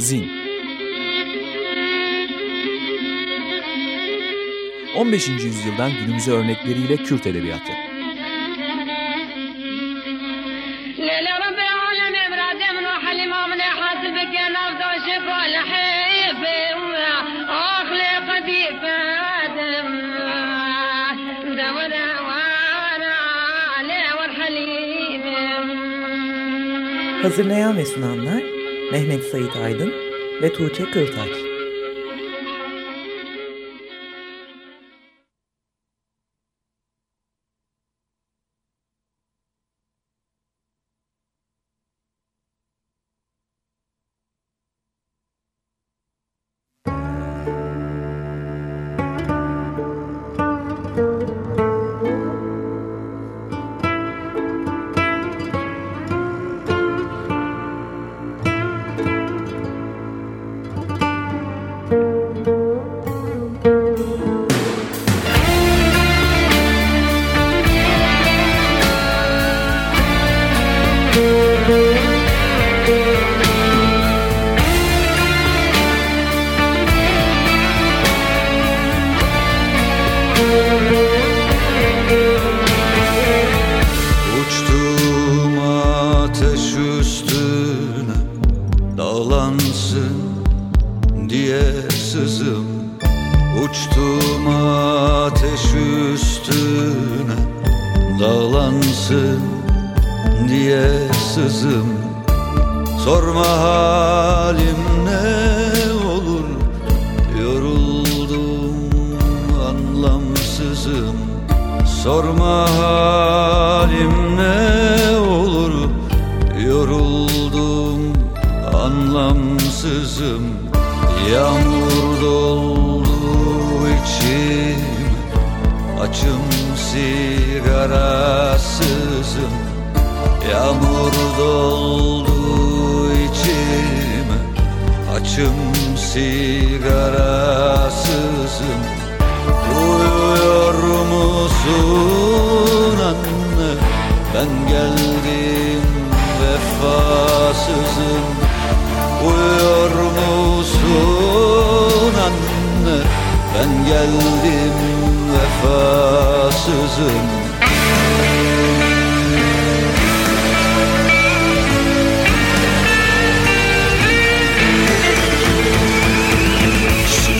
Zin 15. yüzyıldan günümüze örnekleriyle Kürt edebiyatı. Hazırlayan ve sunanlar Mehmet Sait Aydın ve Tuğçe Kırtaç. yalnızsızım Sorma halim ne olur. Yoruldum anlamsızım. Sorma halim ne olur. Yoruldum anlamsızım. Yağmur doldu içim. Açım sigarasızım. Yağmur doldu içime Açım sigarasızım. Duyuyor musun anne? Ben geldim vefasızım. Uyuyor musun anne? Ben geldim vefasızım.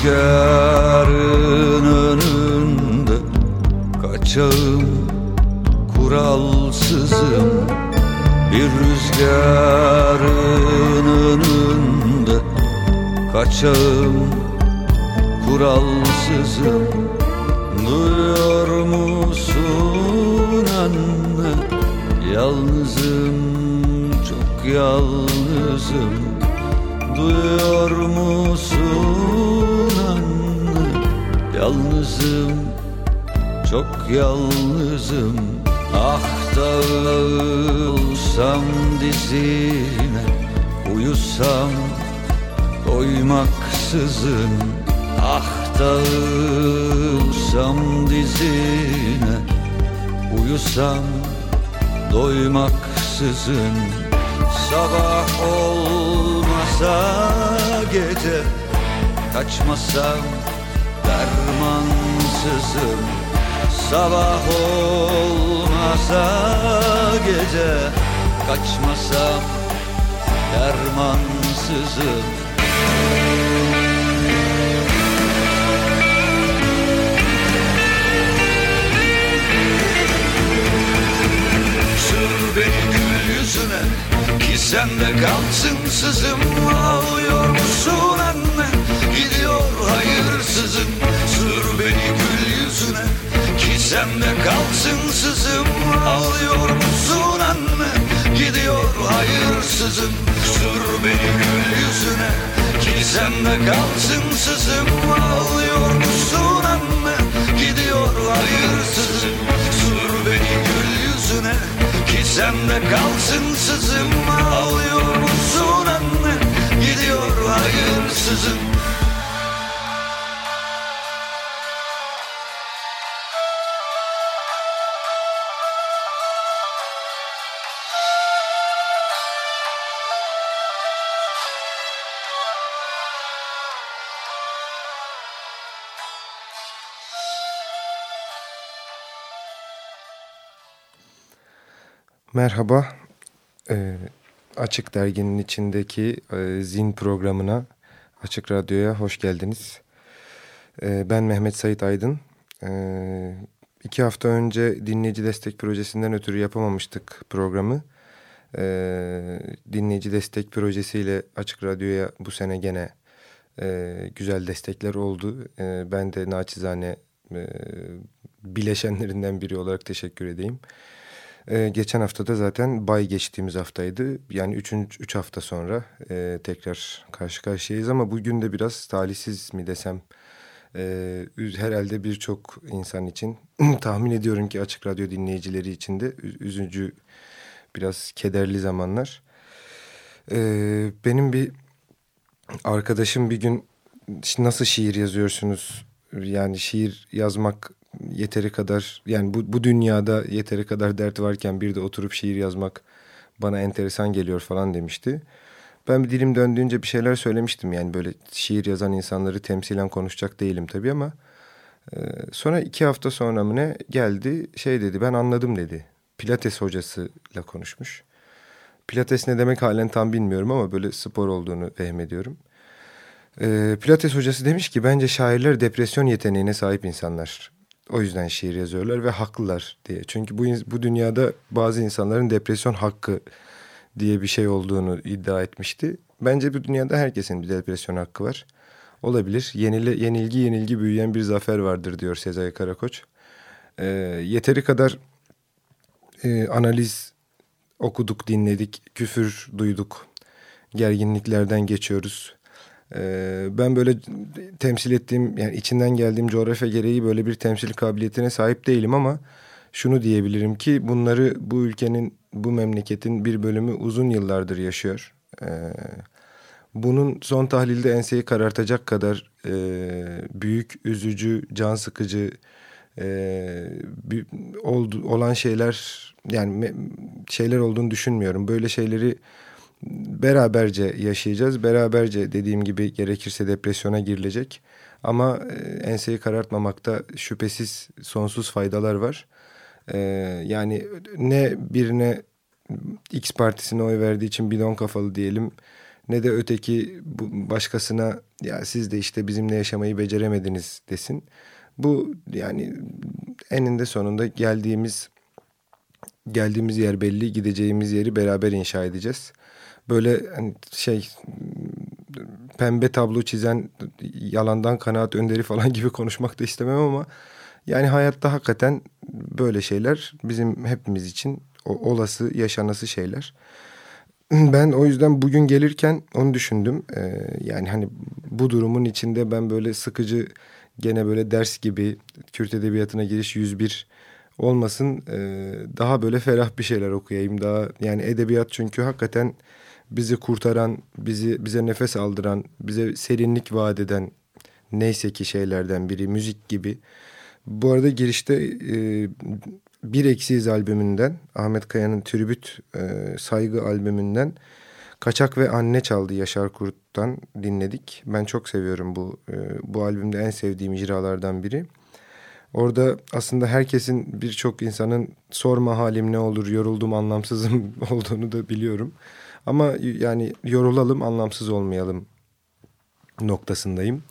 rüzgarın önünde Kaçağım kuralsızım. Bir rüzgarın önünde Kaçağım kuralsızım. Duyuyor musun anne? Yalnızım çok yalnızım. Duyuyor musun Yalnızım çok yalnızım. Ah dağılsam dizine Uyusam doymaksızın Ah dağılsam dizine Uyusam doymaksızın. Sabah olmasa gece Kaçmasam dermansızım. Sabah olmasa gece Kaçmasam dermansızım. Sür beni gül yüzüne sende kalsın sızım. Ağlıyor musun anne hayırsızım Sür beni gül yüzüne. Ki sende kalsın sızım. Ağlıyor musun anne Gidiyor hayırsızım. Sür beni gül yüzüne. Ki sende kalsın sızım. Ağlıyor musun anne Gidiyor hayırsızım. Sür beni gül yüzüne. Ki sende kalsın sızım. Ağlıyor musun anne Gidiyor hayırsızım Merhaba. Ee, Açık Dergi'nin içindeki e, Zin programına, Açık Radyo'ya hoş geldiniz. Ee, ben Mehmet Sait Aydın. Ee, iki hafta önce dinleyici destek projesinden ötürü yapamamıştık programı. Ee, dinleyici destek projesiyle Açık Radyo'ya bu sene gene e, güzel destekler oldu. Ee, ben de naçizane e, bileşenlerinden biri olarak teşekkür edeyim. Ee, geçen hafta da zaten bay geçtiğimiz haftaydı. Yani üçüncü, üç hafta sonra e, tekrar karşı karşıyayız ama bugün de biraz talihsiz mi desem e, herhalde birçok insan için tahmin ediyorum ki Açık Radyo dinleyicileri için de üzücü biraz kederli zamanlar. Ee, benim bir arkadaşım bir gün nasıl şiir yazıyorsunuz yani şiir yazmak yeteri kadar yani bu, bu dünyada yeteri kadar dert varken bir de oturup şiir yazmak bana enteresan geliyor falan demişti. Ben bir dilim döndüğünce bir şeyler söylemiştim yani böyle şiir yazan insanları temsilen konuşacak değilim tabii ama e, sonra iki hafta sonra mı ne geldi şey dedi ben anladım dedi. Pilates hocasıyla konuşmuş. Pilates ne demek halen tam bilmiyorum ama böyle spor olduğunu vehmediyorum. E, Pilates hocası demiş ki bence şairler depresyon yeteneğine sahip insanlar. O yüzden şiir yazıyorlar ve haklılar diye. Çünkü bu, bu dünyada bazı insanların depresyon hakkı diye bir şey olduğunu iddia etmişti. Bence bu dünyada herkesin bir depresyon hakkı var. Olabilir. Yenile, yenilgi yenilgi büyüyen bir zafer vardır diyor Sezai Karakoç. Ee, yeteri kadar e, analiz okuduk, dinledik, küfür duyduk. Gerginliklerden geçiyoruz. Ee, ben böyle temsil ettiğim yani içinden geldiğim coğrafya gereği böyle bir temsil kabiliyetine sahip değilim ama şunu diyebilirim ki bunları bu ülkenin bu memleketin bir bölümü uzun yıllardır yaşıyor. Ee, bunun son tahlilde enseyi karartacak kadar e, büyük, üzücü, can sıkıcı e, olan şeyler yani şeyler olduğunu düşünmüyorum. Böyle şeyleri beraberce yaşayacağız. Beraberce dediğim gibi gerekirse depresyona girilecek. Ama e, enseyi karartmamakta şüphesiz sonsuz faydalar var. E, yani ne birine X partisine oy verdiği için bidon kafalı diyelim. Ne de öteki başkasına ya siz de işte bizimle yaşamayı beceremediniz desin. Bu yani eninde sonunda geldiğimiz geldiğimiz yer belli, gideceğimiz yeri beraber inşa edeceğiz böyle hani şey pembe tablo çizen yalandan kanaat önderi falan gibi konuşmak da istemem ama yani hayatta hakikaten böyle şeyler bizim hepimiz için olası yaşanası şeyler. Ben o yüzden bugün gelirken onu düşündüm. Ee, yani hani bu durumun içinde ben böyle sıkıcı gene böyle ders gibi Kürt Edebiyatı'na giriş 101 olmasın. Ee, daha böyle ferah bir şeyler okuyayım. Daha yani edebiyat çünkü hakikaten bizi kurtaran, bizi bize nefes aldıran, bize serinlik vaat eden neyse ki şeylerden biri müzik gibi. Bu arada girişte e, Bir Eksiyiz albümünden Ahmet Kaya'nın Tribüt e, Saygı albümünden Kaçak ve Anne çaldı Yaşar Kurt'tan dinledik. Ben çok seviyorum bu e, bu albümde en sevdiğim icralardan biri. Orada aslında herkesin birçok insanın sorma halim ne olur yoruldum anlamsızım olduğunu da biliyorum. Ama yani yorulalım anlamsız olmayalım noktasındayım.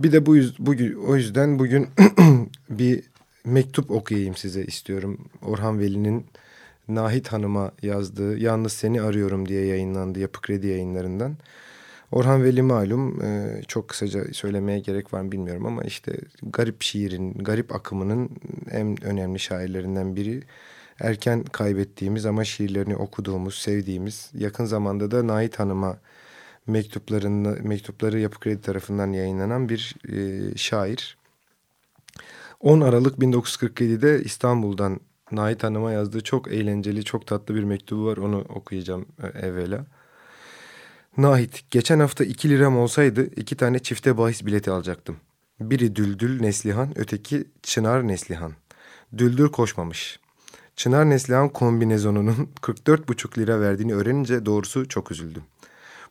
Bir de bu, bu o yüzden bugün bir mektup okuyayım size istiyorum. Orhan Veli'nin Nahit Hanım'a yazdığı Yalnız Seni Arıyorum diye yayınlandı Yapı Kredi yayınlarından. Orhan Veli malum e, çok kısaca söylemeye gerek var mı bilmiyorum ama işte garip şiirin, garip akımının en önemli şairlerinden biri. Erken kaybettiğimiz ama şiirlerini okuduğumuz, sevdiğimiz, yakın zamanda da Nahit Hanım'a mektuplarını, mektupları Yapı Kredi tarafından yayınlanan bir e, şair. 10 Aralık 1947'de İstanbul'dan Nahit Hanım'a yazdığı çok eğlenceli, çok tatlı bir mektubu var. Onu okuyacağım e, evvela. Nahit, geçen hafta 2 liram olsaydı iki tane çifte bahis bileti alacaktım. Biri Düldül Neslihan, öteki Çınar Neslihan. Düldül koşmamış. Çınar Neslihan kombinezonunun 44,5 lira verdiğini öğrenince doğrusu çok üzüldüm.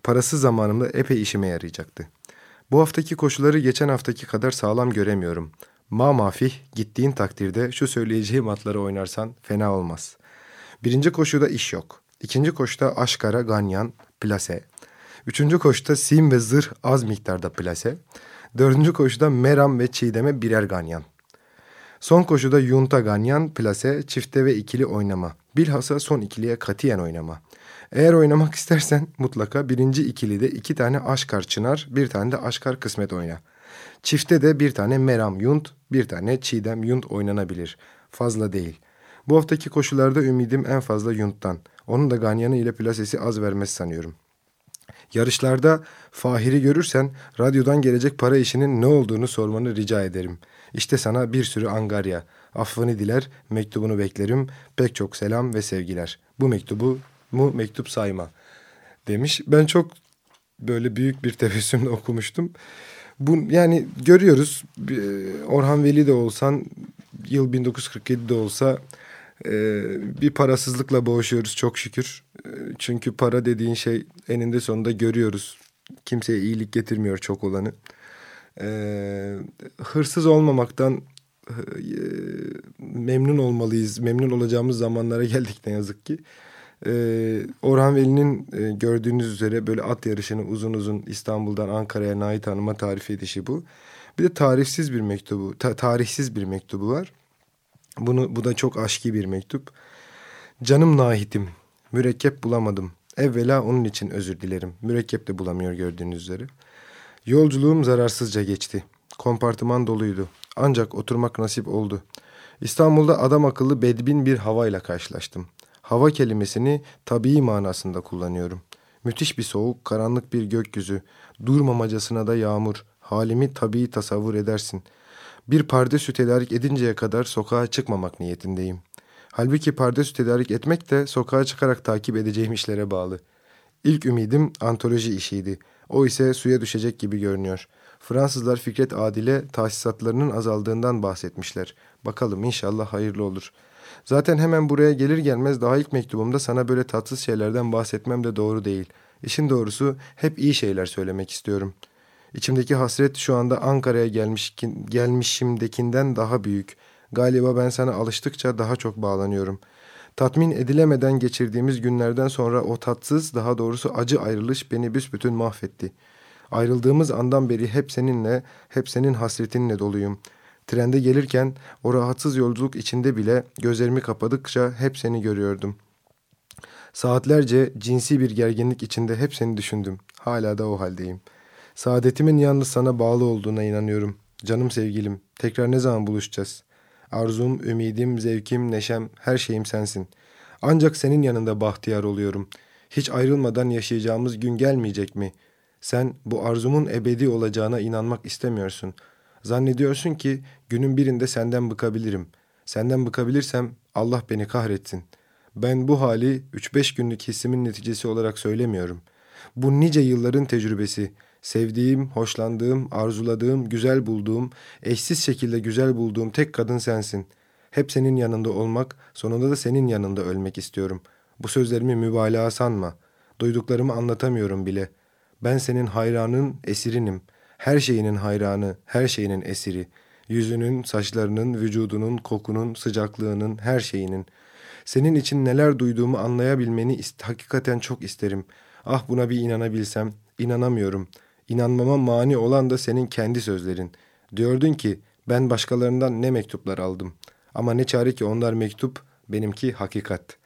Parası zamanımda epey işime yarayacaktı. Bu haftaki koşuları geçen haftaki kadar sağlam göremiyorum. Ma mafih gittiğin takdirde şu söyleyeceğim atları oynarsan fena olmaz. Birinci koşuda iş yok. İkinci koşuda aşkara, ganyan, plase. Üçüncü koşuda sim ve zırh az miktarda plase. Dördüncü koşuda meram ve çiğdeme birer ganyan. Son koşuda yunta ganyan, plase, çifte ve ikili oynama. Bilhassa son ikiliye katiyen oynama. Eğer oynamak istersen mutlaka birinci ikilide iki tane aşkar çınar, bir tane de aşkar kısmet oyna. Çifte de bir tane meram yunt, bir tane çiğdem yunt oynanabilir. Fazla değil. Bu haftaki koşularda ümidim en fazla yunttan. Onun da ganyanı ile plasesi az vermez sanıyorum. Yarışlarda Fahir'i görürsen radyodan gelecek para işinin ne olduğunu sormanı rica ederim. İşte sana bir sürü angarya. Affını diler, mektubunu beklerim. Pek çok selam ve sevgiler. Bu mektubu mu mektup sayma demiş. Ben çok böyle büyük bir tebessümle okumuştum. Bu yani görüyoruz Orhan Veli de olsan yıl 1947'de olsa e, bir parasızlıkla boğuşuyoruz çok şükür. E, çünkü para dediğin şey eninde sonunda görüyoruz. Kimseye iyilik getirmiyor çok olanı. E, hırsız olmamaktan memnun olmalıyız. Memnun olacağımız zamanlara geldik ne yazık ki. Ee, Orhan Veli'nin e, gördüğünüz üzere böyle at yarışını uzun uzun İstanbul'dan Ankara'ya Nait Hanım'a tarif edişi bu. Bir de tarifsiz bir mektubu, ta tarihsiz bir mektubu var. Bunu bu da çok aşki bir mektup. Canım Nahit'im, mürekkep bulamadım. Evvela onun için özür dilerim. Mürekkep de bulamıyor gördüğünüz üzere. Yolculuğum zararsızca geçti. Kompartıman doluydu. Ancak oturmak nasip oldu. İstanbul'da adam akıllı bedbin bir havayla karşılaştım. Hava kelimesini tabii manasında kullanıyorum. Müthiş bir soğuk, karanlık bir gökyüzü, durmamacasına da yağmur. Halimi tabii tasavvur edersin. Bir pardesü tedarik edinceye kadar sokağa çıkmamak niyetindeyim. Halbuki pardesü tedarik etmek de sokağa çıkarak takip edeceğim işlere bağlı. İlk ümidim antoloji işiydi. O ise suya düşecek gibi görünüyor. Fransızlar Fikret Adil'e tahsisatlarının azaldığından bahsetmişler. Bakalım inşallah hayırlı olur.'' Zaten hemen buraya gelir gelmez daha ilk mektubumda sana böyle tatsız şeylerden bahsetmem de doğru değil. İşin doğrusu hep iyi şeyler söylemek istiyorum. İçimdeki hasret şu anda Ankara'ya gelmiş, gelmişimdekinden daha büyük. Galiba ben sana alıştıkça daha çok bağlanıyorum. Tatmin edilemeden geçirdiğimiz günlerden sonra o tatsız, daha doğrusu acı ayrılış beni büsbütün mahvetti. Ayrıldığımız andan beri hep seninle, hep senin hasretinle doluyum.'' Trende gelirken o rahatsız yolculuk içinde bile gözlerimi kapadıkça hep seni görüyordum. Saatlerce cinsi bir gerginlik içinde hep seni düşündüm. Hala da o haldeyim. Saadetimin yalnız sana bağlı olduğuna inanıyorum. Canım sevgilim, tekrar ne zaman buluşacağız? Arzum, ümidim, zevkim, neşem, her şeyim sensin. Ancak senin yanında bahtiyar oluyorum. Hiç ayrılmadan yaşayacağımız gün gelmeyecek mi? Sen bu arzumun ebedi olacağına inanmak istemiyorsun.'' Zannediyorsun ki günün birinde senden bıkabilirim. Senden bıkabilirsem Allah beni kahretsin. Ben bu hali 3-5 günlük hissimin neticesi olarak söylemiyorum. Bu nice yılların tecrübesi, sevdiğim, hoşlandığım, arzuladığım, güzel bulduğum, eşsiz şekilde güzel bulduğum tek kadın sensin. Hep senin yanında olmak, sonunda da senin yanında ölmek istiyorum. Bu sözlerimi mübalağa sanma. Duyduklarımı anlatamıyorum bile. Ben senin hayranın, esirinim.'' Her şeyinin hayranı, her şeyinin esiri. Yüzünün, saçlarının, vücudunun, kokunun, sıcaklığının, her şeyinin. Senin için neler duyduğumu anlayabilmeni hakikaten çok isterim. Ah buna bir inanabilsem. İnanamıyorum. İnanmama mani olan da senin kendi sözlerin. Diyordun ki ben başkalarından ne mektuplar aldım. Ama ne çare ki onlar mektup, benimki hakikat.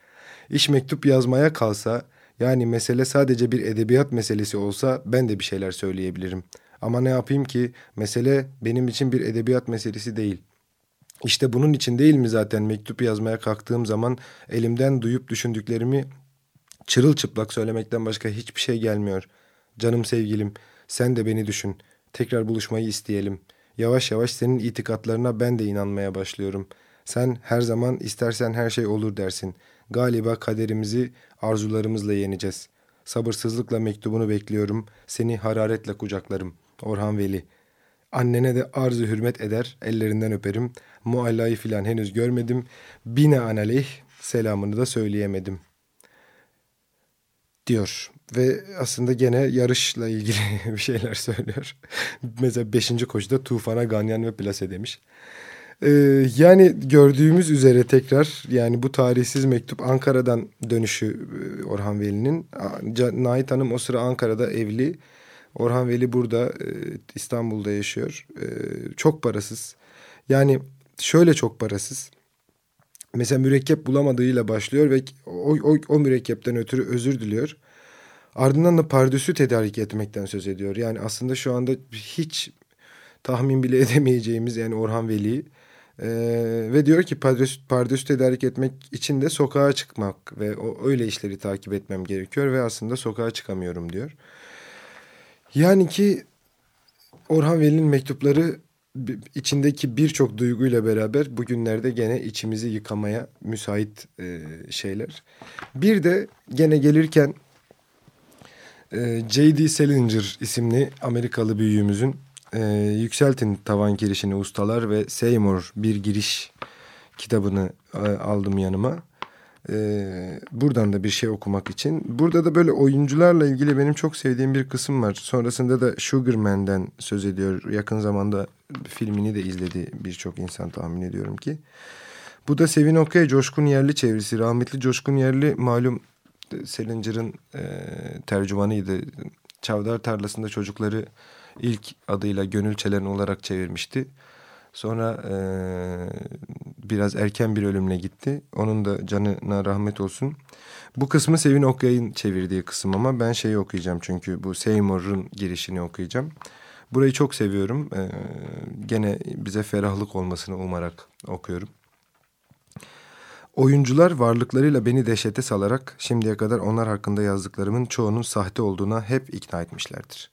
İş mektup yazmaya kalsa yani mesele sadece bir edebiyat meselesi olsa ben de bir şeyler söyleyebilirim. Ama ne yapayım ki mesele benim için bir edebiyat meselesi değil. İşte bunun için değil mi zaten mektup yazmaya kalktığım zaman elimden duyup düşündüklerimi çırılçıplak söylemekten başka hiçbir şey gelmiyor. Canım sevgilim sen de beni düşün. Tekrar buluşmayı isteyelim. Yavaş yavaş senin itikatlarına ben de inanmaya başlıyorum. Sen her zaman istersen her şey olur dersin. Galiba kaderimizi arzularımızla yeneceğiz. Sabırsızlıkla mektubunu bekliyorum. Seni hararetle kucaklarım. Orhan Veli. Annene de arzu hürmet eder, ellerinden öperim. Muallayı filan henüz görmedim. Bine analeyh selamını da söyleyemedim. Diyor ve aslında gene yarışla ilgili bir şeyler söylüyor. Mesela beşinci koşuda Tufan'a Ganyan ve Plase demiş. Ee, yani gördüğümüz üzere tekrar yani bu tarihsiz mektup Ankara'dan dönüşü e, Orhan Veli'nin. Nait Hanım o sıra Ankara'da evli. Orhan Veli burada e, İstanbul'da yaşıyor. E, çok parasız. Yani şöyle çok parasız. Mesela mürekkep bulamadığıyla başlıyor ve o, o, o mürekkepten ötürü özür diliyor. Ardından da pardüsü tedarik etmekten söz ediyor. Yani aslında şu anda hiç tahmin bile edemeyeceğimiz yani Orhan Veli ee, ve diyor ki pardös, pardös tedarik etmek için de sokağa çıkmak ve o öyle işleri takip etmem gerekiyor ve aslında sokağa çıkamıyorum diyor. Yani ki Orhan Veli'nin mektupları içindeki birçok duyguyla beraber bugünlerde gene içimizi yıkamaya müsait e, şeyler. Bir de gene gelirken J.D. Salinger isimli Amerikalı büyüğümüzün e, Yükseltin Tavan Girişini Ustalar ve Seymour Bir Giriş kitabını e, aldım yanıma. E, buradan da bir şey okumak için. Burada da böyle oyuncularla ilgili benim çok sevdiğim bir kısım var. Sonrasında da Sugarman'den söz ediyor. Yakın zamanda filmini de izledi birçok insan tahmin ediyorum ki. Bu da Sevin Okay Coşkun Yerli çevirisi. Rahmetli Coşkun Yerli malum Selinger'ın e, tercümanıydı. Çavdar Tarlası'nda çocukları ilk adıyla Gönül Çelen olarak çevirmişti. Sonra e, biraz erken bir ölümle gitti. Onun da canına rahmet olsun. Bu kısmı Sevin Okyay'ın çevirdiği kısım ama ben şeyi okuyacağım çünkü bu Seymour'un girişini okuyacağım. Burayı çok seviyorum. E, gene bize ferahlık olmasını umarak okuyorum. Oyuncular varlıklarıyla beni dehşete salarak şimdiye kadar onlar hakkında yazdıklarımın çoğunun sahte olduğuna hep ikna etmişlerdir.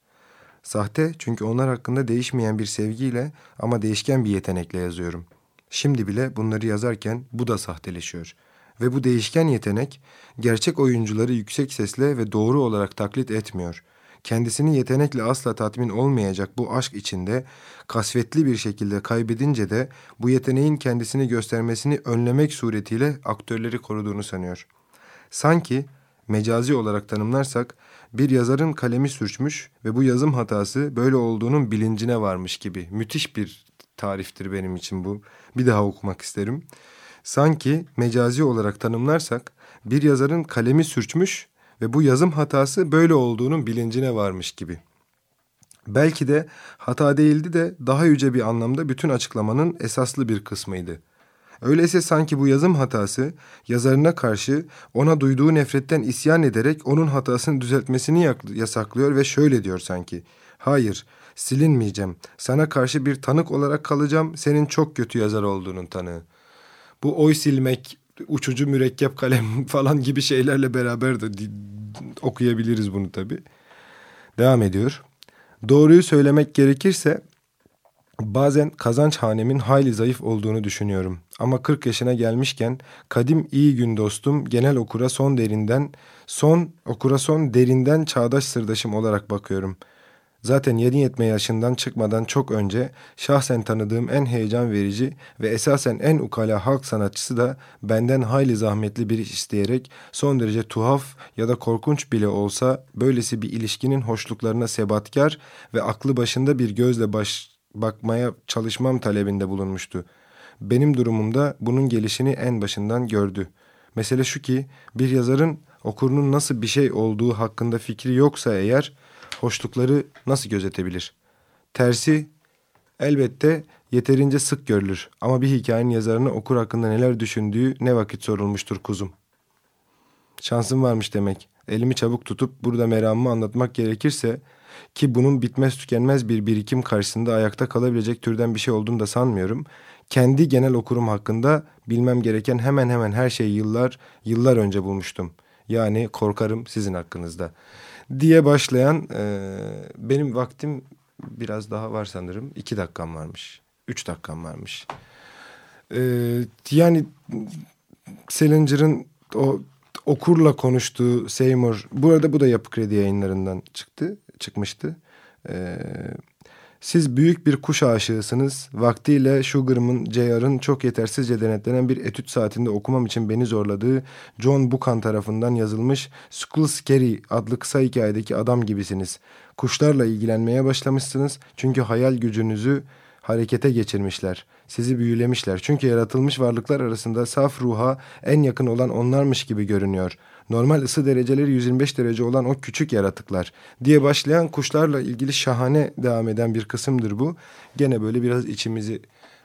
Sahte çünkü onlar hakkında değişmeyen bir sevgiyle ama değişken bir yetenekle yazıyorum. Şimdi bile bunları yazarken bu da sahteleşiyor. Ve bu değişken yetenek gerçek oyuncuları yüksek sesle ve doğru olarak taklit etmiyor. Kendisini yetenekle asla tatmin olmayacak bu aşk içinde kasvetli bir şekilde kaybedince de bu yeteneğin kendisini göstermesini önlemek suretiyle aktörleri koruduğunu sanıyor. Sanki mecazi olarak tanımlarsak bir yazarın kalemi sürçmüş ve bu yazım hatası böyle olduğunun bilincine varmış gibi. Müthiş bir tariftir benim için bu. Bir daha okumak isterim. Sanki mecazi olarak tanımlarsak bir yazarın kalemi sürçmüş ve bu yazım hatası böyle olduğunun bilincine varmış gibi. Belki de hata değildi de daha yüce bir anlamda bütün açıklamanın esaslı bir kısmıydı.'' Öyleyse sanki bu yazım hatası yazarına karşı ona duyduğu nefretten isyan ederek onun hatasını düzeltmesini yasaklıyor ve şöyle diyor sanki. Hayır, silinmeyeceğim. Sana karşı bir tanık olarak kalacağım. Senin çok kötü yazar olduğunun tanığı. Bu oy silmek, uçucu mürekkep kalem falan gibi şeylerle beraber de okuyabiliriz bunu tabii. Devam ediyor. Doğruyu söylemek gerekirse Bazen kazanç hanemin hayli zayıf olduğunu düşünüyorum. Ama 40 yaşına gelmişken kadim iyi gün dostum genel okura son derinden, son okura son derinden çağdaş sırdaşım olarak bakıyorum. Zaten yedi yetme yaşından çıkmadan çok önce şahsen tanıdığım en heyecan verici ve esasen en ukala halk sanatçısı da benden hayli zahmetli bir iş isteyerek son derece tuhaf ya da korkunç bile olsa böylesi bir ilişkinin hoşluklarına sebatkar ve aklı başında bir gözle baş bakmaya çalışmam talebinde bulunmuştu. Benim durumumda bunun gelişini en başından gördü. Mesele şu ki bir yazarın okurunun nasıl bir şey olduğu hakkında fikri yoksa eğer hoşlukları nasıl gözetebilir? Tersi elbette yeterince sık görülür ama bir hikayenin yazarına okur hakkında neler düşündüğü ne vakit sorulmuştur kuzum. Şansım varmış demek. Elimi çabuk tutup burada meramımı anlatmak gerekirse ki bunun bitmez tükenmez bir birikim karşısında ayakta kalabilecek türden bir şey olduğunu da sanmıyorum. Kendi genel okurum hakkında bilmem gereken hemen hemen her şeyi yıllar yıllar önce bulmuştum. Yani korkarım sizin hakkınızda diye başlayan e, benim vaktim biraz daha var sanırım. iki dakikam varmış. Üç dakikam varmış. E, yani Salinger'ın o okurla konuştuğu Seymour. Bu arada bu da Yapı Kredi yayınlarından çıktı, çıkmıştı. Ee, siz büyük bir kuş aşığısınız. Vaktiyle Sugar'ımın, J.R.'ın çok yetersizce denetlenen bir etüt saatinde okumam için beni zorladığı John Buchan tarafından yazılmış Skull Scary adlı kısa hikayedeki adam gibisiniz. Kuşlarla ilgilenmeye başlamışsınız çünkü hayal gücünüzü harekete geçirmişler. Sizi büyülemişler. Çünkü yaratılmış varlıklar arasında saf ruha en yakın olan onlarmış gibi görünüyor. Normal ısı dereceleri 125 derece olan o küçük yaratıklar diye başlayan kuşlarla ilgili şahane devam eden bir kısımdır bu. Gene böyle biraz içimizi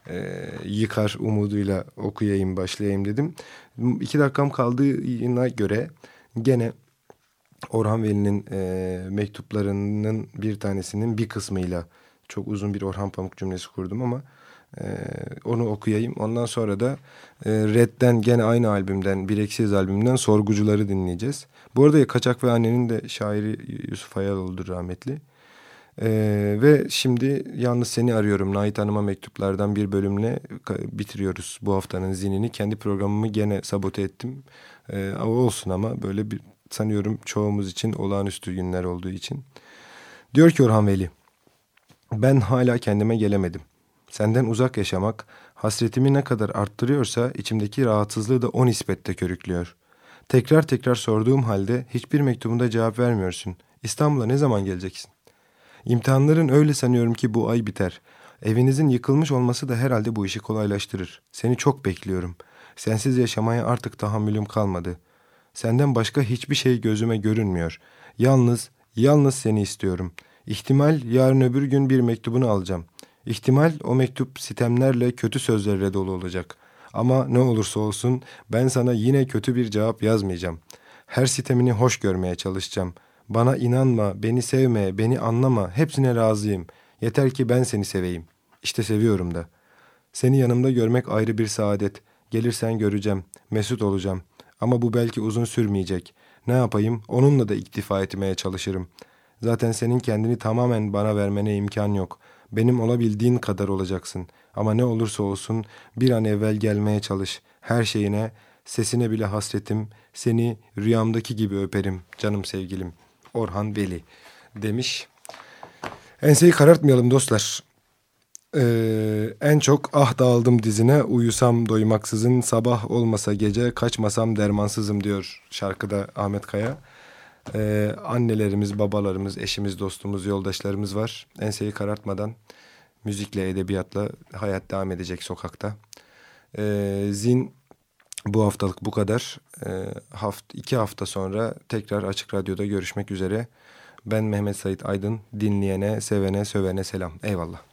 e, yıkar umuduyla okuyayım başlayayım dedim. İki dakikam kaldığına göre gene Orhan Veli'nin e, mektuplarının bir tanesinin bir kısmıyla çok uzun bir Orhan Pamuk cümlesi kurdum ama e, onu okuyayım. Ondan sonra da e, Red'den gene aynı albümden, Bireksiz albümünden Sorgucuları dinleyeceğiz. Bu arada Kaçak ve Anne'nin de şairi Yusuf Hayal oldu rahmetli. Ee, ve şimdi yalnız seni arıyorum. Nait Hanım'a mektuplardan bir bölümle bitiriyoruz bu haftanın zinini. Kendi programımı gene sabote ettim. Ee, olsun ama böyle bir sanıyorum çoğumuz için olağanüstü günler olduğu için. Diyor ki Orhan Veli. Ben hala kendime gelemedim. Senden uzak yaşamak hasretimi ne kadar arttırıyorsa içimdeki rahatsızlığı da o nispette körüklüyor. Tekrar tekrar sorduğum halde hiçbir mektubunda cevap vermiyorsun. İstanbul'a ne zaman geleceksin? İmtihanların öyle sanıyorum ki bu ay biter. Evinizin yıkılmış olması da herhalde bu işi kolaylaştırır. Seni çok bekliyorum. Sensiz yaşamaya artık tahammülüm kalmadı. Senden başka hiçbir şey gözüme görünmüyor. Yalnız, yalnız seni istiyorum. İhtimal yarın öbür gün bir mektubunu alacağım. İhtimal o mektup sitemlerle kötü sözlerle dolu olacak. Ama ne olursa olsun ben sana yine kötü bir cevap yazmayacağım. Her sitemini hoş görmeye çalışacağım. Bana inanma, beni sevme, beni anlama, hepsine razıyım. Yeter ki ben seni seveyim. İşte seviyorum da. Seni yanımda görmek ayrı bir saadet. Gelirsen göreceğim, mesut olacağım. Ama bu belki uzun sürmeyecek. Ne yapayım? Onunla da iktifa etmeye çalışırım. Zaten senin kendini tamamen bana vermene imkan yok. Benim olabildiğin kadar olacaksın. Ama ne olursa olsun bir an evvel gelmeye çalış. Her şeyine, sesine bile hasretim. Seni rüyamdaki gibi öperim canım sevgilim. Orhan Veli demiş. Enseyi karartmayalım dostlar. Ee, en çok ah dağıldım dizine uyusam doymaksızın sabah olmasa gece kaçmasam dermansızım diyor şarkıda Ahmet Kaya. Ee, annelerimiz, babalarımız, eşimiz, dostumuz, yoldaşlarımız var. Enseyi karartmadan müzikle, edebiyatla hayat devam edecek sokakta. Ee, Zin bu haftalık bu kadar. Ee, haft iki hafta sonra tekrar Açık Radyo'da görüşmek üzere. Ben Mehmet Sait Aydın. Dinleyene, sevene, sövene selam. Eyvallah.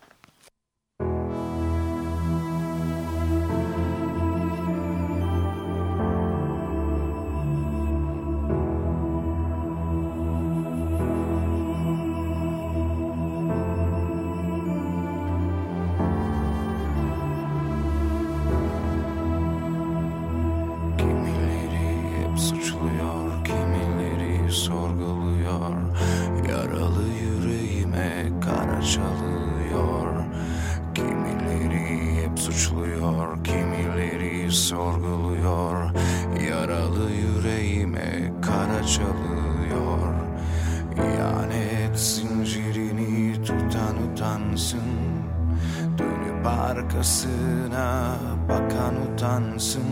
Arkasına bakan utansın.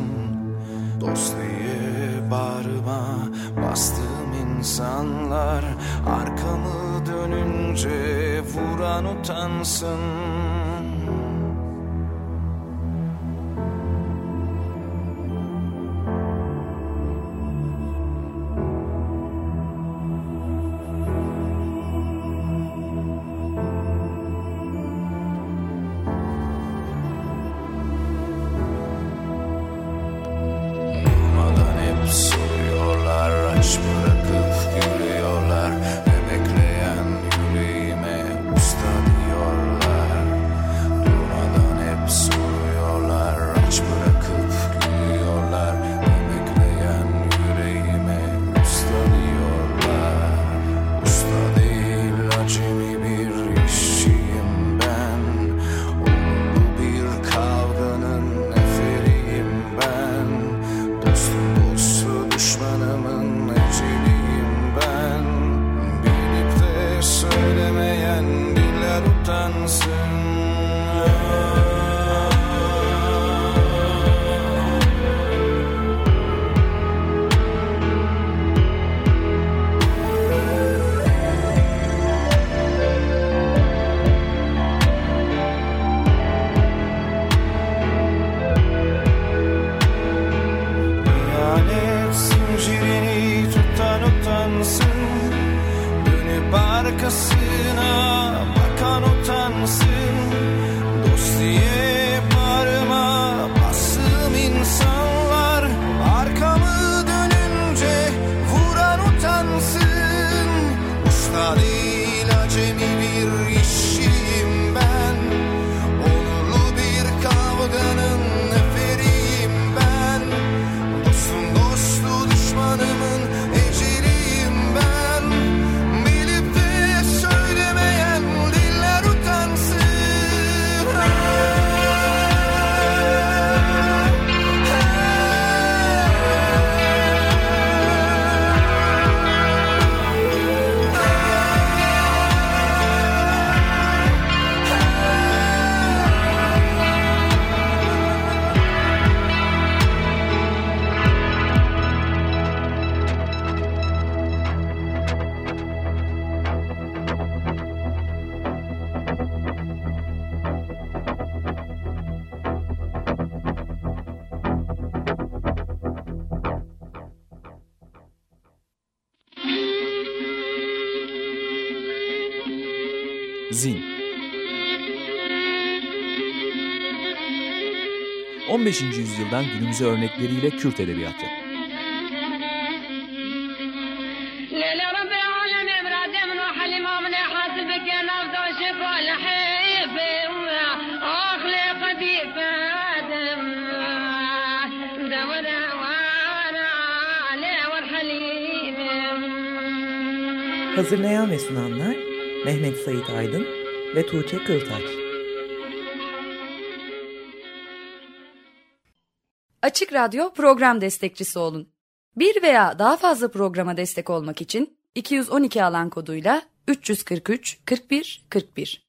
Dost diye bağrıma bastığım insanlar Arkamı dönünce vuran utansın. Zin 15. yüzyıldan günümüze örnekleriyle Kürt edebiyatı. Hazırlayan ve sunanlar Mehmet Sait Aydın ve Tuğçe Kıltaç. Açık Radyo program destekçisi olun. Bir veya daha fazla programa destek olmak için 212 alan koduyla 343 41 41